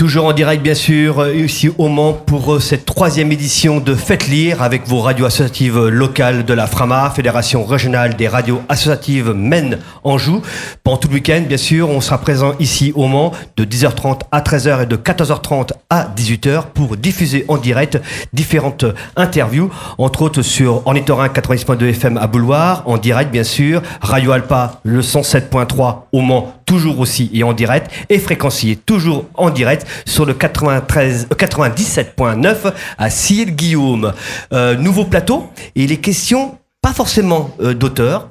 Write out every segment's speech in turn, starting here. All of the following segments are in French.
Toujours en direct, bien sûr, ici au Mans pour euh, cette troisième édition de Faites Lire avec vos radios associatives locales de la FRAMA, Fédération régionale des radios associatives Maine Anjou. Pendant tout le week-end, bien sûr, on sera présent ici au Mans de 10h30 à 13h et de 14h30 à 18h pour diffuser en direct différentes interviews, entre autres sur Ornithorin 90.2 FM à Bouloir, en direct, bien sûr, Radio Alpa le 107.3 au Mans, toujours aussi et en direct, et Fréquencier, toujours en direct sur le 93, 97.9 euh, à Ciel-Guillaume. Euh, nouveau plateau, il est question, pas forcément euh, d'auteur,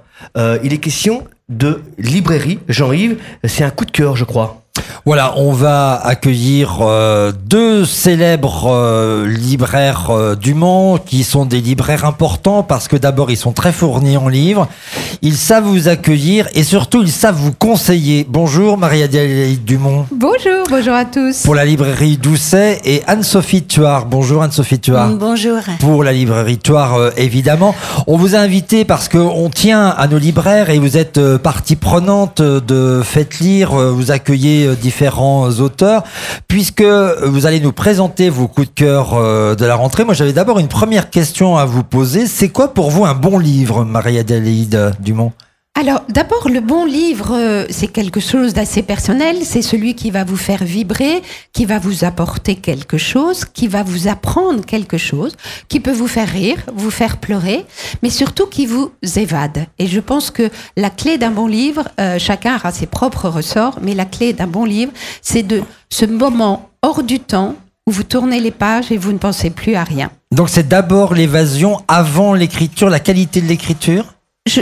il est question de librairie. Jean-Yves, c'est un coup de cœur, je crois. Voilà, on va accueillir euh, deux célèbres euh, libraires euh, du Mans qui sont des libraires importants parce que d'abord ils sont très fournis en livres, ils savent vous accueillir et surtout ils savent vous conseiller. Bonjour Marie-Adélaïde Dumont. Bonjour, bonjour à tous. Pour la librairie Doucet et Anne-Sophie Tuard. Bonjour Anne-Sophie Tuard. Bonjour. Pour la librairie Tuard évidemment. On vous a invité parce qu'on tient à nos libraires et vous êtes partie prenante de Faites Lire, vous accueillez différents auteurs, puisque vous allez nous présenter vos coups de cœur euh, de la rentrée. Moi, j'avais d'abord une première question à vous poser. C'est quoi pour vous un bon livre, Marie-Adélaïde Dumont? Alors, d'abord, le bon livre, euh, c'est quelque chose d'assez personnel. C'est celui qui va vous faire vibrer, qui va vous apporter quelque chose, qui va vous apprendre quelque chose, qui peut vous faire rire, vous faire pleurer, mais surtout qui vous évade. Et je pense que la clé d'un bon livre, euh, chacun aura ses propres ressorts, mais la clé d'un bon livre, c'est de ce moment hors du temps où vous tournez les pages et vous ne pensez plus à rien. Donc, c'est d'abord l'évasion avant l'écriture, la qualité de l'écriture? Je,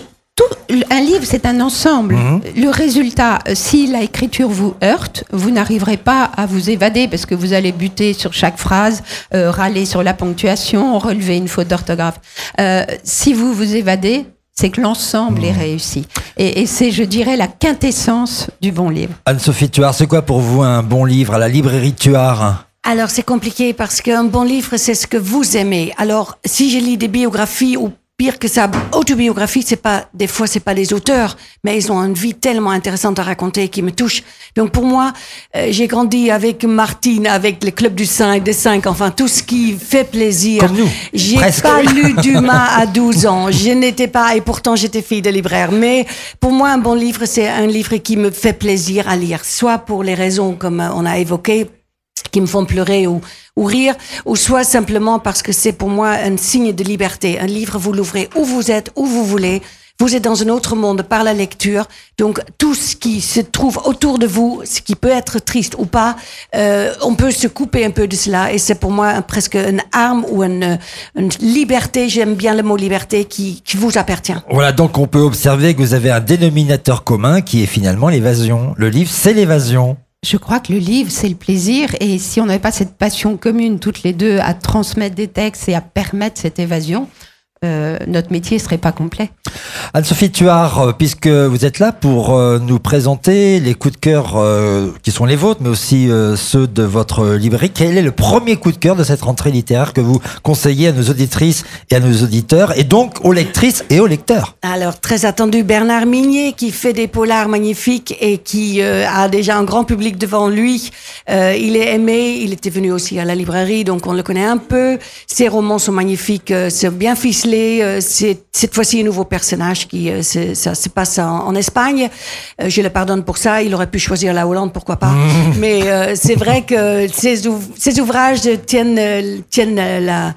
un livre, c'est un ensemble. Mhm. Le résultat, si l'écriture vous heurte, vous n'arriverez pas à vous évader parce que vous allez buter sur chaque phrase, euh, râler sur la ponctuation, relever une faute d'orthographe. Euh, si vous vous évadez, c'est que l'ensemble est mhm. réussi. Et, c'est, je dirais, la quintessence du bon livre. Anne-Sophie Tuard, c'est quoi pour vous un bon livre à la librairie Tuard alors c'est compliqué parce qu'un bon livre, c'est ce que vous aimez. Alors si je lis des biographies ou pire que ça, autobiographie, c'est pas, des fois, c'est pas les auteurs, mais ils ont une vie tellement intéressante à raconter qui me touche. Donc, pour moi, euh, j'ai grandi avec Martine, avec le Club du 5, des 5, enfin, tout ce qui fait plaisir. Comme nous. J'ai pas lu Dumas à 12 ans. Je n'étais pas, et pourtant, j'étais fille de libraire. Mais pour moi, un bon livre, c'est un livre qui me fait plaisir à lire. Soit pour les raisons, comme on a évoqué, qui me font pleurer ou, ou rire, ou soit simplement parce que c'est pour moi un signe de liberté. Un livre, vous l'ouvrez où vous êtes, où vous voulez. Vous êtes dans un autre monde par la lecture. Donc tout ce qui se trouve autour de vous, ce qui peut être triste ou pas, euh, on peut se couper un peu de cela. Et c'est pour moi presque une arme ou une, une liberté, j'aime bien le mot liberté, qui, qui vous appartient. Voilà, donc on peut observer que vous avez un dénominateur commun qui est finalement l'évasion. Le livre, c'est l'évasion. Je crois que le livre, c'est le plaisir. Et si on n'avait pas cette passion commune, toutes les deux, à transmettre des textes et à permettre cette évasion, euh, notre métier ne serait pas complet. Anne-Sophie Tuard, euh, puisque vous êtes là pour euh, nous présenter les coups de cœur qui sont les vôtres, mais aussi ceux de votre librairie, quel est le premier coup de cœur de cette rentrée littéraire que vous conseillez à nos auditrices et à nos auditeurs, et donc aux lectrices et aux lecteurs? Alors, très attendu, Bernard Minier, qui fait des polars magnifiques et qui a déjà un grand public devant lui. il est aimé, il était venu aussi à la librairie, donc on le connaît un peu. Ses romans sont magnifiques, c'est bien ficelé euh, c'est cette fois-ci un nouveau personnage qui euh, ça se passe en, Espagne. Euh, je le pardonne pour ça. Il aurait pu choisir la Hollande, pourquoi pas. Mais c'est vrai que ces, ouvrages tiennent tiennent la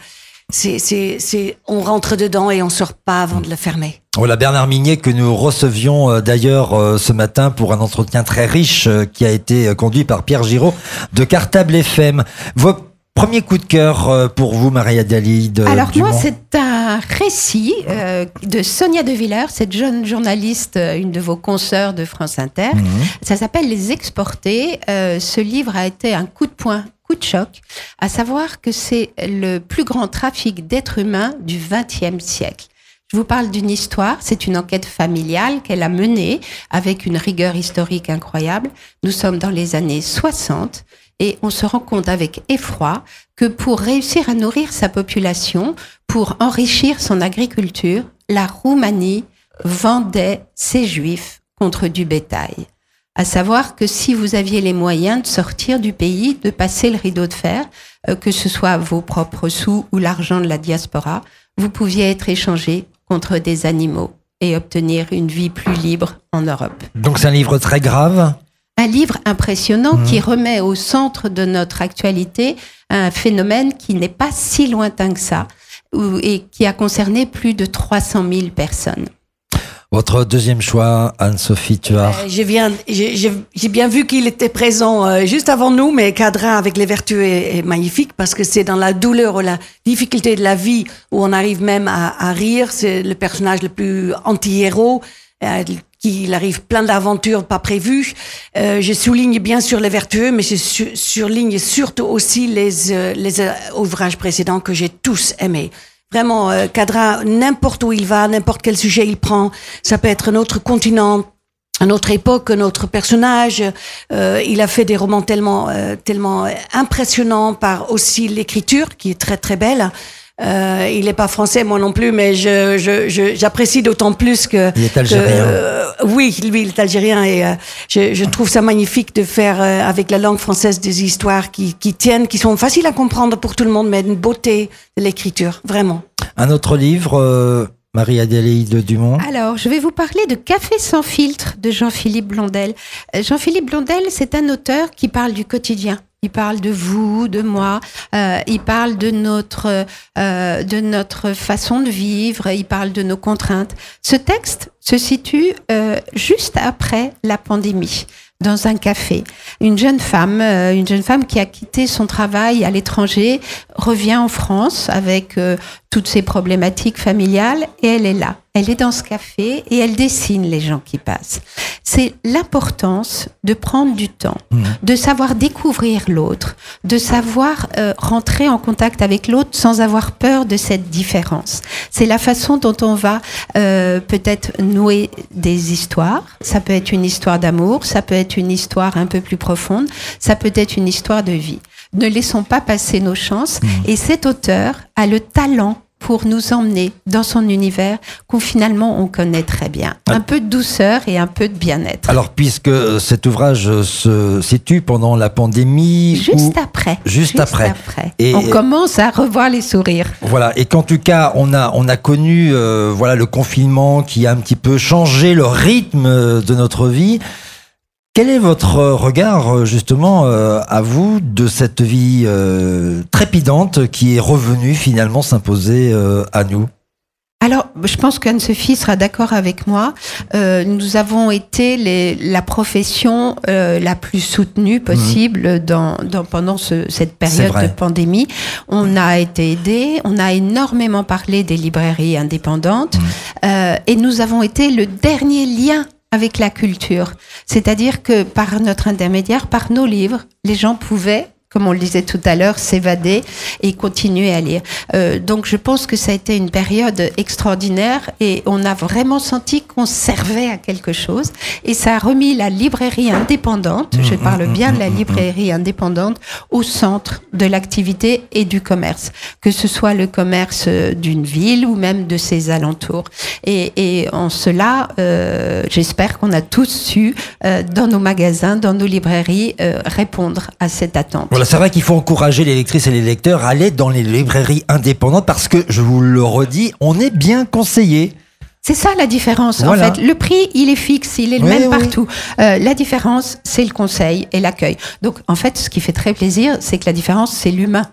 c'est, on rentre dedans et on sort pas avant de le fermer. Voilà Bernard Minier que nous recevions d'ailleurs ce matin pour un entretien très riche qui a été conduit par Pierre Giraud de Cartable FM. Premier coup de cœur pour vous, Maria Dali. Alors moi, c'est un récit euh, de Sonia De Villers, cette jeune journaliste, euh, une de vos consoeurs de France Inter. Mhm. Ça s'appelle Les Exportés. ce livre a été un coup de poing, coup de choc, à savoir que c'est le plus grand trafic d'êtres humains du XXe siècle. Je vous parle d'une histoire, c'est une enquête familiale qu'elle a menée avec une rigueur historique incroyable. Nous sommes dans les années 60 et on se rend compte avec effroi que pour réussir à nourrir sa population, pour enrichir son agriculture, la Roumanie vendait ses juifs contre du bétail. À savoir que si vous aviez les moyens de sortir du pays, de passer le rideau de fer, euh, que ce soit vos propres sous ou l'argent de la diaspora, vous pouviez être échangé contre des animaux et obtenir une vie plus libre en Europe. Donc c'est un livre très grave? Un livre impressionnant mmh. qui remet au centre de notre actualité un phénomène qui n'est pas si lointain que ça et qui a concerné plus de 300 000 personnes. Votre deuxième choix, Anne-Sophie Tuard euh, J'ai bien vu qu'il était présent euh, juste avant nous, mais Cadrin avec les vertus est, magnifique parce que c'est dans la douleur ou la difficulté de la vie où on arrive même à, à rire. C'est le personnage le plus anti-héros. Euh, qu'il arrive plein d'aventures pas prévues. Euh, je souligne bien sûr les vertueux, mais je souligne surtout aussi les, euh, les ouvrages précédents que j'ai tous aimés. Vraiment, Cadra, n'importe où il va, n'importe quel sujet il prend, ça peut être un autre continent, une autre époque, un autre personnage. Il a fait des romans tellement, tellement impressionnants par aussi l'écriture, qui est très très belle. Euh, il n'est pas français, moi non plus, mais j'apprécie je, je, d'autant plus que. Il est algérien. Euh, oui, lui, il est algérien et euh, je, je, trouve ça magnifique de faire euh, avec la langue française des histoires qui, qui, tiennent, qui sont faciles à comprendre pour tout le monde, mais une beauté de l'écriture, vraiment. Un autre livre. Marie-Adélaïde Dumont. Alors, je vais vous parler de Café sans filtre de Jean-Philippe Blondel. Jean-Philippe Blondel, c'est un auteur qui parle du quotidien il parle de vous, de moi. Euh, il parle de notre euh, de notre façon de vivre. Il parle de nos contraintes. Ce texte se situe euh, juste après la pandémie dans un café. Une jeune femme, euh, une jeune femme qui a quitté son travail à l'étranger, revient en France avec euh, toutes ses problématiques familiales et elle est là. Elle est dans ce café et elle dessine les gens qui passent. C'est l'importance de prendre du temps, mmh. de savoir découvrir l'autre, de savoir euh, rentrer en contact avec l'autre sans avoir peur de cette différence. C'est la façon dont on va peut-être nouer des histoires. Ça peut être une histoire d'amour, ça peut être une histoire un peu plus profonde, ça peut être une histoire de vie. Ne laissons pas passer nos chances. Mmh. Et cet auteur a le talent pour nous emmener dans son univers qu'on finalement on connaît très bien. Un peu de douceur et un peu de bien-être. Alors puisque cet ouvrage se situe pendant la pandémie, juste après, juste, après, et on commence à revoir les sourires. Voilà, et qu'en tout cas on a on a connu euh, voilà le confinement qui a un petit peu changé le rythme de notre vie. Quel est votre regard justement euh, à vous de cette vie euh, trépidante qui est revenue finalement s'imposer euh, à nous? Alors, je pense qu'Anne-Sophie sera d'accord avec moi. Euh, nous avons été les, la profession euh, la plus soutenue possible mmh. dans, dans, pendant ce, cette période de pandémie. On a été aidés, on a énormément parlé des librairies indépendantes mmh. euh, et nous avons été le dernier lien avec la culture. C'est-à-dire que par notre intermédiaire, par nos livres, les gens pouvaient comme on le disait tout à l'heure, s'évader et continuer à lire. Euh, donc je pense que ça a été une période extraordinaire et on a vraiment senti qu'on servait à quelque chose et ça a remis la librairie indépendante, je mmh, parle mmh, bien de la librairie indépendante, au centre de l'activité et du commerce, que ce soit le commerce d'une ville ou même de ses alentours. Et, et en cela, euh, j'espère qu'on a tous su, euh, dans nos magasins, dans nos librairies, euh, répondre à cette attente c'est vrai qu'il faut encourager les lectrices et les lecteurs à aller dans les librairies indépendantes parce que, je vous le redis, on est bien conseillé. C'est ça la différence. En fait, le prix, il est fixe, il est le même partout. Euh, la différence, c'est le conseil et l'accueil. Donc, en fait, ce qui fait très plaisir, c'est que la différence, c'est l'humain.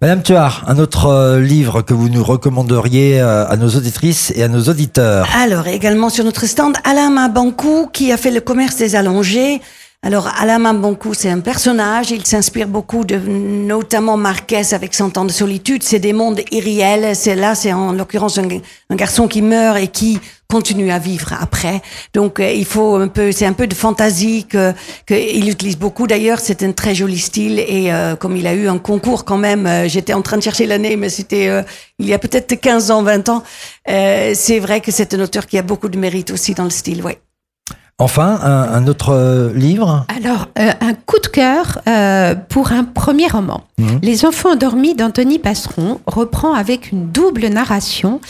Madame Tuard, un autre euh, livre que vous nous recommanderiez euh, à nos auditrices et à nos auditeurs Alors, également sur notre stand, Alain Mabankou, qui a fait le commerce des allongés. Alors, Alain Mambonkou, c'est un personnage. Il s'inspire beaucoup de, notamment Marquez avec son temps de solitude. C'est des mondes irréels. C'est là, c'est en l'occurrence un, garçon qui meurt et qui continue à vivre après. Donc, euh, il faut un peu, c'est un peu de fantaisie que qu'il utilise beaucoup. D'ailleurs, c'est un très joli style et euh, comme il a eu un concours quand même, euh, j'étais en train de chercher l'année, mais c'était il y a peut-être 15 ans, 20 ans. c'est vrai que c'est un auteur qui a beaucoup de mérite aussi dans le style, ouais. Enfin, un, autre euh, livre Alors, euh, un coup de cœur euh, pour un premier roman. Mhm. Les enfants endormis d'Anthony Passeron reprend avec une double narration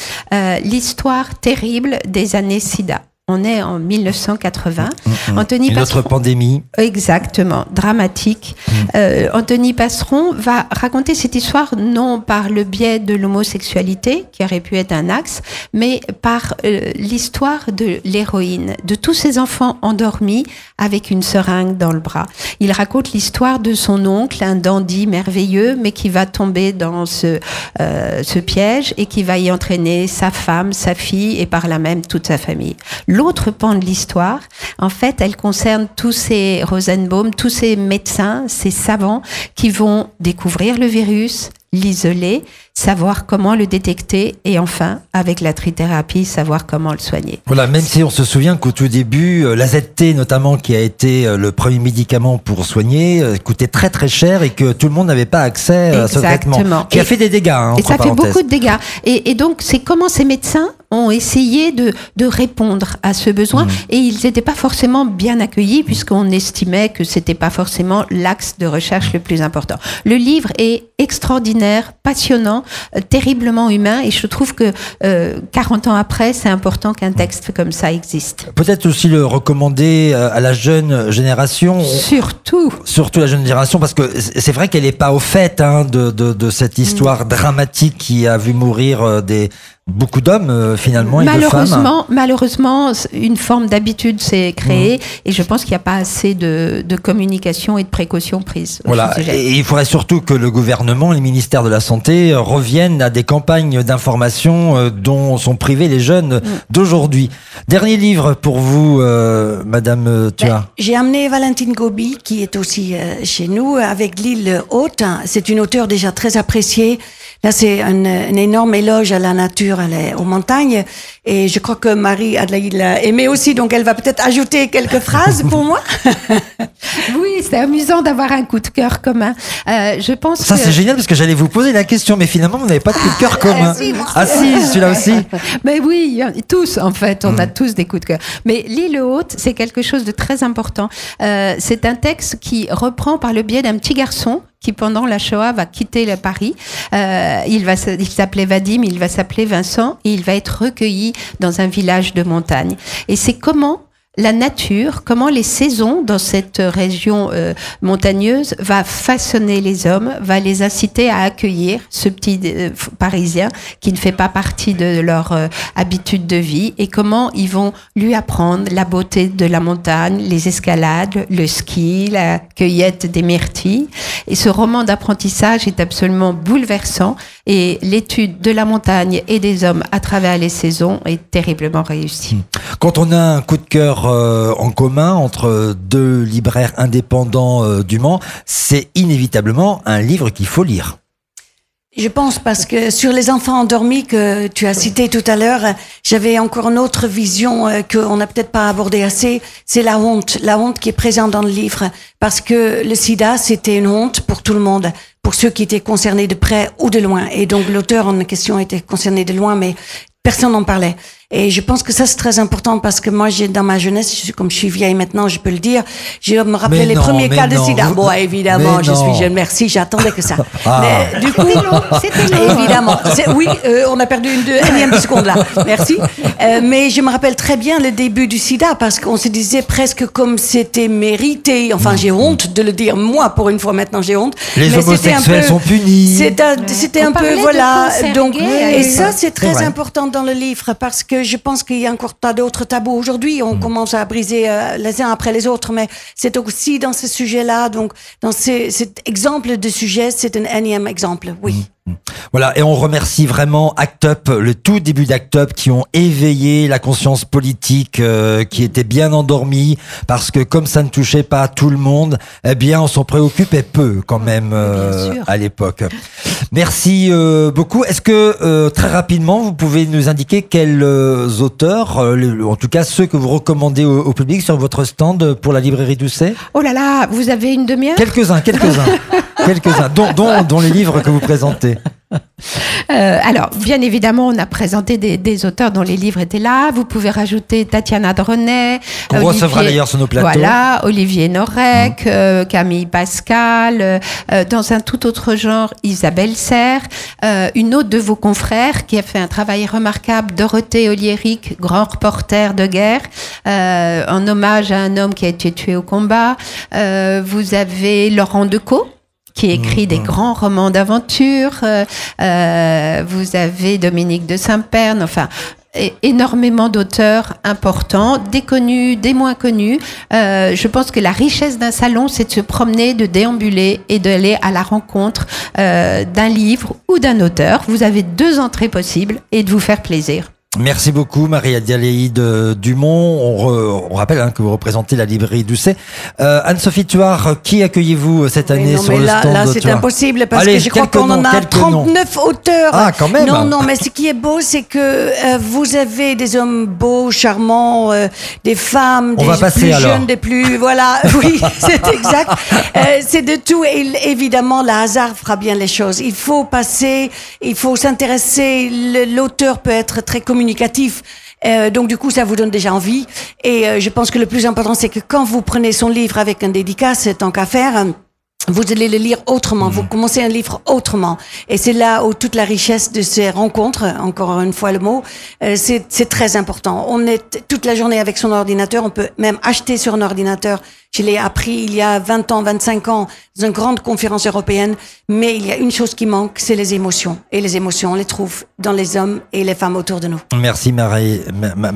l'histoire terrible des années SIDA. On est en 1980. Mmh, Anthony Une Passeron, autre pandémie. exactement, dramatique. Euh, Anthony Passeron va raconter cette histoire non par le biais de l'homosexualité, qui aurait pu être un axe, mais par euh, l'histoire de l'héroïne, de tous ces enfants endormis avec une seringue dans le bras. Il raconte l'histoire de son oncle, un dandy merveilleux, mais qui va tomber dans ce, euh, ce piège et qui va y entraîner sa femme, sa fille et par là même toute sa famille. L'autre pan de l'histoire, en fait, elle concerne tous ces Rosenbaum, tous ces médecins, ces savants qui vont découvrir le virus, l'isoler, savoir comment le détecter et enfin, avec la trithérapie, savoir comment le soigner. Voilà, même si on se souvient qu'au tout début, euh, l'AZT notamment, qui a été euh, le premier médicament pour soigner, euh, coûtait très très cher et que tout le monde n'avait pas accès à ce traitement. Exactement. Qui a Et- fait des dégâts, hein, Et ça fait beaucoup de dégâts. Et, et donc, c'est comment ces médecins ont essayé de, de répondre à ce besoin. Mmh. Et ils n'étaient pas forcément bien accueillis, puisqu'on estimait que c'était pas forcément l'axe de recherche le plus important. Le livre est extraordinaire, passionnant, euh, terriblement humain. Et je trouve que euh, 40 ans après, c'est important qu'un texte comme ça existe. Peut-être aussi le recommander euh, à la jeune génération. Surtout. Surtout la jeune génération, parce que c'est vrai qu'elle n'est pas au fait hein, de, de, de cette histoire Mm. dramatique qui a vu mourir euh, des, beaucoup d'hommes euh, finalement et de femmes. Malheureusement, malheureusement, une forme d'habitude s'est créée Mmh. et je pense qu'il n'y a pas assez de, de communication et de précautions prises. Voilà, et il faudrait surtout que le gouvernement, les ministères de la Santé euh, reviennent à des campagnes d'information euh, dont sont privés les jeunes Mm. d'aujourd'hui. Dernier livre pour vous, euh, Madame euh, Thua. Ben, J'ai amené Valentine Gobi, qui est aussi euh, chez nous, avec l'île Haute. C'est une auteure déjà très appréciée. Là, c'est un, un énorme éloge à la nature, à la- aux montagnes. Et je crois que Marie-Adelaide l'a aimé aussi, donc elle va peut-être ajouter quelques phrases pour moi. Oui, c'est amusant d'avoir un coup de cœur commun. Euh, je pense Ça que... c'est génial parce que j'allais vous poser la question, mais finalement vous n'avez pas de coup de cœur commun. si, moi. Ah si, celui-là aussi. Mais oui, tous en fait, on a Mm. tous des coups de cœur. Mais l'île haute, c'est quelque chose de très important. Euh, c'est un texte qui reprend par le biais d'un petit garçon qui pendant la Shoah va quitter le Paris. Euh, il va, il s'appelait Vadim, il va s'appeler Vincent et il va être recueilli dans un village de montagne. Et c'est comment la nature, comment les saisons dans cette région euh, montagneuse va façonner les hommes, va les inciter à accueillir ce petit euh, Parisien qui ne fait pas partie de leur euh, habitude de vie et comment ils vont lui apprendre la beauté de la montagne, les escalades, le ski, la cueillette des myrtilles. Et ce roman d'apprentissage est absolument bouleversant et l'étude de la montagne et des hommes à travers les saisons est terriblement réussie. Quand on a un coup de cœur euh, en commun entre deux libraires indépendants euh, du Mans, c'est inévitablement un livre qu'il faut lire. Je pense parce que sur les enfants endormis que tu as cité tout à l'heure, j'avais encore une autre vision euh, qu'on n'a peut-être pas abordée assez. C'est la honte, la honte qui est présente dans le livre, parce que le SIDA c'était une honte pour tout le monde, pour ceux qui étaient concernés de près ou de loin. Et donc l'auteur en question était concerné de loin, mais personne n'en parlait. Et je pense que ça c'est très important parce que moi j'ai dans ma jeunesse, je suis- comme je suis vieille maintenant, je peux le dire, je me rappelais Mais les non, premiers cas de SIDA. Bon, évidemment, mais je suis jeune. Merci, j'attendais que ça. Ah. Mais du coup, C'était. Évidemment. Oui, euh, on a perdu une deux, énième seconde là. Merci. Euh, mais je me rappelle très bien le début du sida parce qu'on se disait presque comme c'était mérité. Enfin, j'ai honte de le dire. Moi, pour une fois maintenant, j'ai honte. Mm. Les Mais c'était un homosexuels peu- sont punis. un- C'était On un parlait peu, de voilà. Donc, gay et l'époque. ça, c'est très important dans le livre parce que je pense qu'il y a encore tas d'autres tabous. Aujourd'hui, on commence à briser euh, les uns après les autres, mais c'est aussi dans ce sujet-là. Donc, dans cet exemple de sujet, c'est un énième exemple. Oui. Voilà, et on remercie vraiment Act Up, le tout début d'Act Up, qui ont éveillé la conscience politique euh, qui était bien endormie, parce que comme ça ne touchait pas tout le monde, eh bien, on s'en préoccupait peu quand même euh, à l'époque. Merci euh, beaucoup. Est-ce que très rapidement, vous pouvez nous indiquer quels auteurs, en tout cas ceux que vous recommandez au, au public sur votre stand pour la librairie Doucet Oh là là, vous avez une demi-heure? Quelques-uns, quelques-uns, quelques-uns, dont, dont, dont les livres que vous présentez. Euh, alors, bien évidemment, on a présenté des, des, auteurs dont les livres étaient là. Vous pouvez rajouter Tatiana Dronet. On recevra d'ailleurs sur nos plateaux. Voilà, Olivier Norek, mmh. euh, Camille Pascal, euh, dans un tout autre genre, Isabelle Serre, une autre de vos confrères qui a fait un travail remarquable, Dorothée Oliéric, grand reporter de guerre, en hommage à un homme qui a été tué au combat. vous avez Laurent Decaux, qui écrit des grands romans d'aventure. Euh, euh, vous avez Dominique de Saint-Pern, enfin énormément d'auteurs importants, des connus, des moins connus. Euh, je pense que la richesse d'un salon, c'est de se promener, de déambuler et d'aller à la rencontre euh, d'un livre ou d'un auteur. Vous avez deux entrées possibles et de vous faire plaisir. Merci beaucoup Maria Dialéide Dumont. On, on rappelle hein, que vous représentez la librairie Doucet. Euh, Anne-Sophie Tuard, qui accueillez-vous euh, cette année sur le là, stand Là, c'est impossible parce que je crois qu'on en a 39 auteurs. Ah, quand même. Non, non, mais ce qui est beau, c'est que euh, vous avez des hommes beaux, charmants, euh, des femmes, des passer, plus alors. jeunes, des plus, voilà, oui, c'est exact. Euh, c'est de tout et évidemment, le hasard fera bien les choses. Il faut passer, il faut s'intéresser. L'auteur peut être très communicatif. Euh, donc du coup, ça vous donne déjà envie. Et euh, je pense que le plus important, c'est que quand vous prenez son livre avec un dédicace, tant qu'à faire, vous allez le lire autrement, vous commencez un livre autrement. Et c'est là où toute la richesse de ces rencontres, encore une fois le mot, euh, c'est très important. On est toute la journée avec son ordinateur, on peut même acheter sur un ordinateur. Je l'ai appris il y a 20 ans, 25 ans, dans une grande conférence européenne. Mais il y a une chose qui manque, c'est les émotions. Et les émotions, on les trouve dans les hommes et les femmes autour de nous. Merci Marie,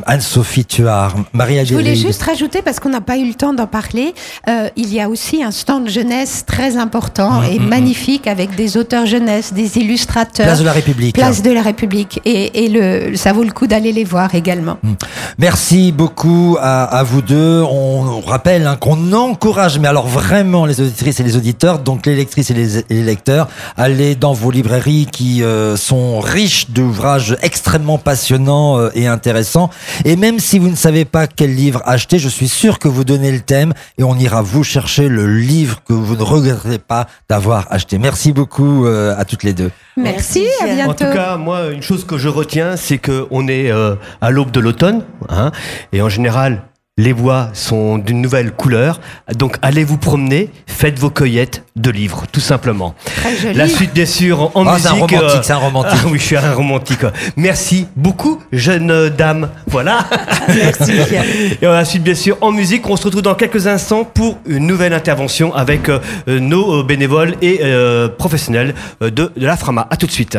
Anne-Sophie Tuard. Marie Je voulais juste rajouter, parce qu'on n'a pas eu le temps d'en parler, euh, il y a aussi un stand jeunesse très important mmh, et mmh, magnifique avec des auteurs jeunesse, des illustrateurs. Place de la République. Place de la République. Et, et le, ça vaut le coup d'aller les voir également. Mmh. Merci beaucoup à, à vous deux. On, on rappelle hein, qu'on encourage, mais alors vraiment les auditrices et les auditeurs, donc les lectrices et les, et les lecteurs, allez dans vos librairies qui euh, sont riches d'ouvrages extrêmement passionnants euh, et intéressants. Et même si vous ne savez pas quel livre acheter, je suis sûr que vous donnez le thème et on ira vous chercher le livre que vous ne regrettez pas d'avoir acheté. Merci beaucoup euh, à toutes les deux. Merci, à bientôt. En tout cas, moi, une chose que je retiens, c'est qu'on est euh, à l'aube de l'automne, hein, et en général, les bois sont d'une nouvelle couleur. Donc allez vous promener, faites vos cueillettes de livres, tout simplement. Très joli. La suite, bien sûr, en Ah, musique. c'est un romantique, euh, c'est un romantique. Ah oui, je suis un romantique. Merci beaucoup, jeune dame. Voilà. Merci. Et la suite, bien sûr, en musique. On se retrouve dans quelques instants pour une nouvelle intervention avec euh, nos bénévoles et euh, professionnels de, de la Frama. À tout de suite.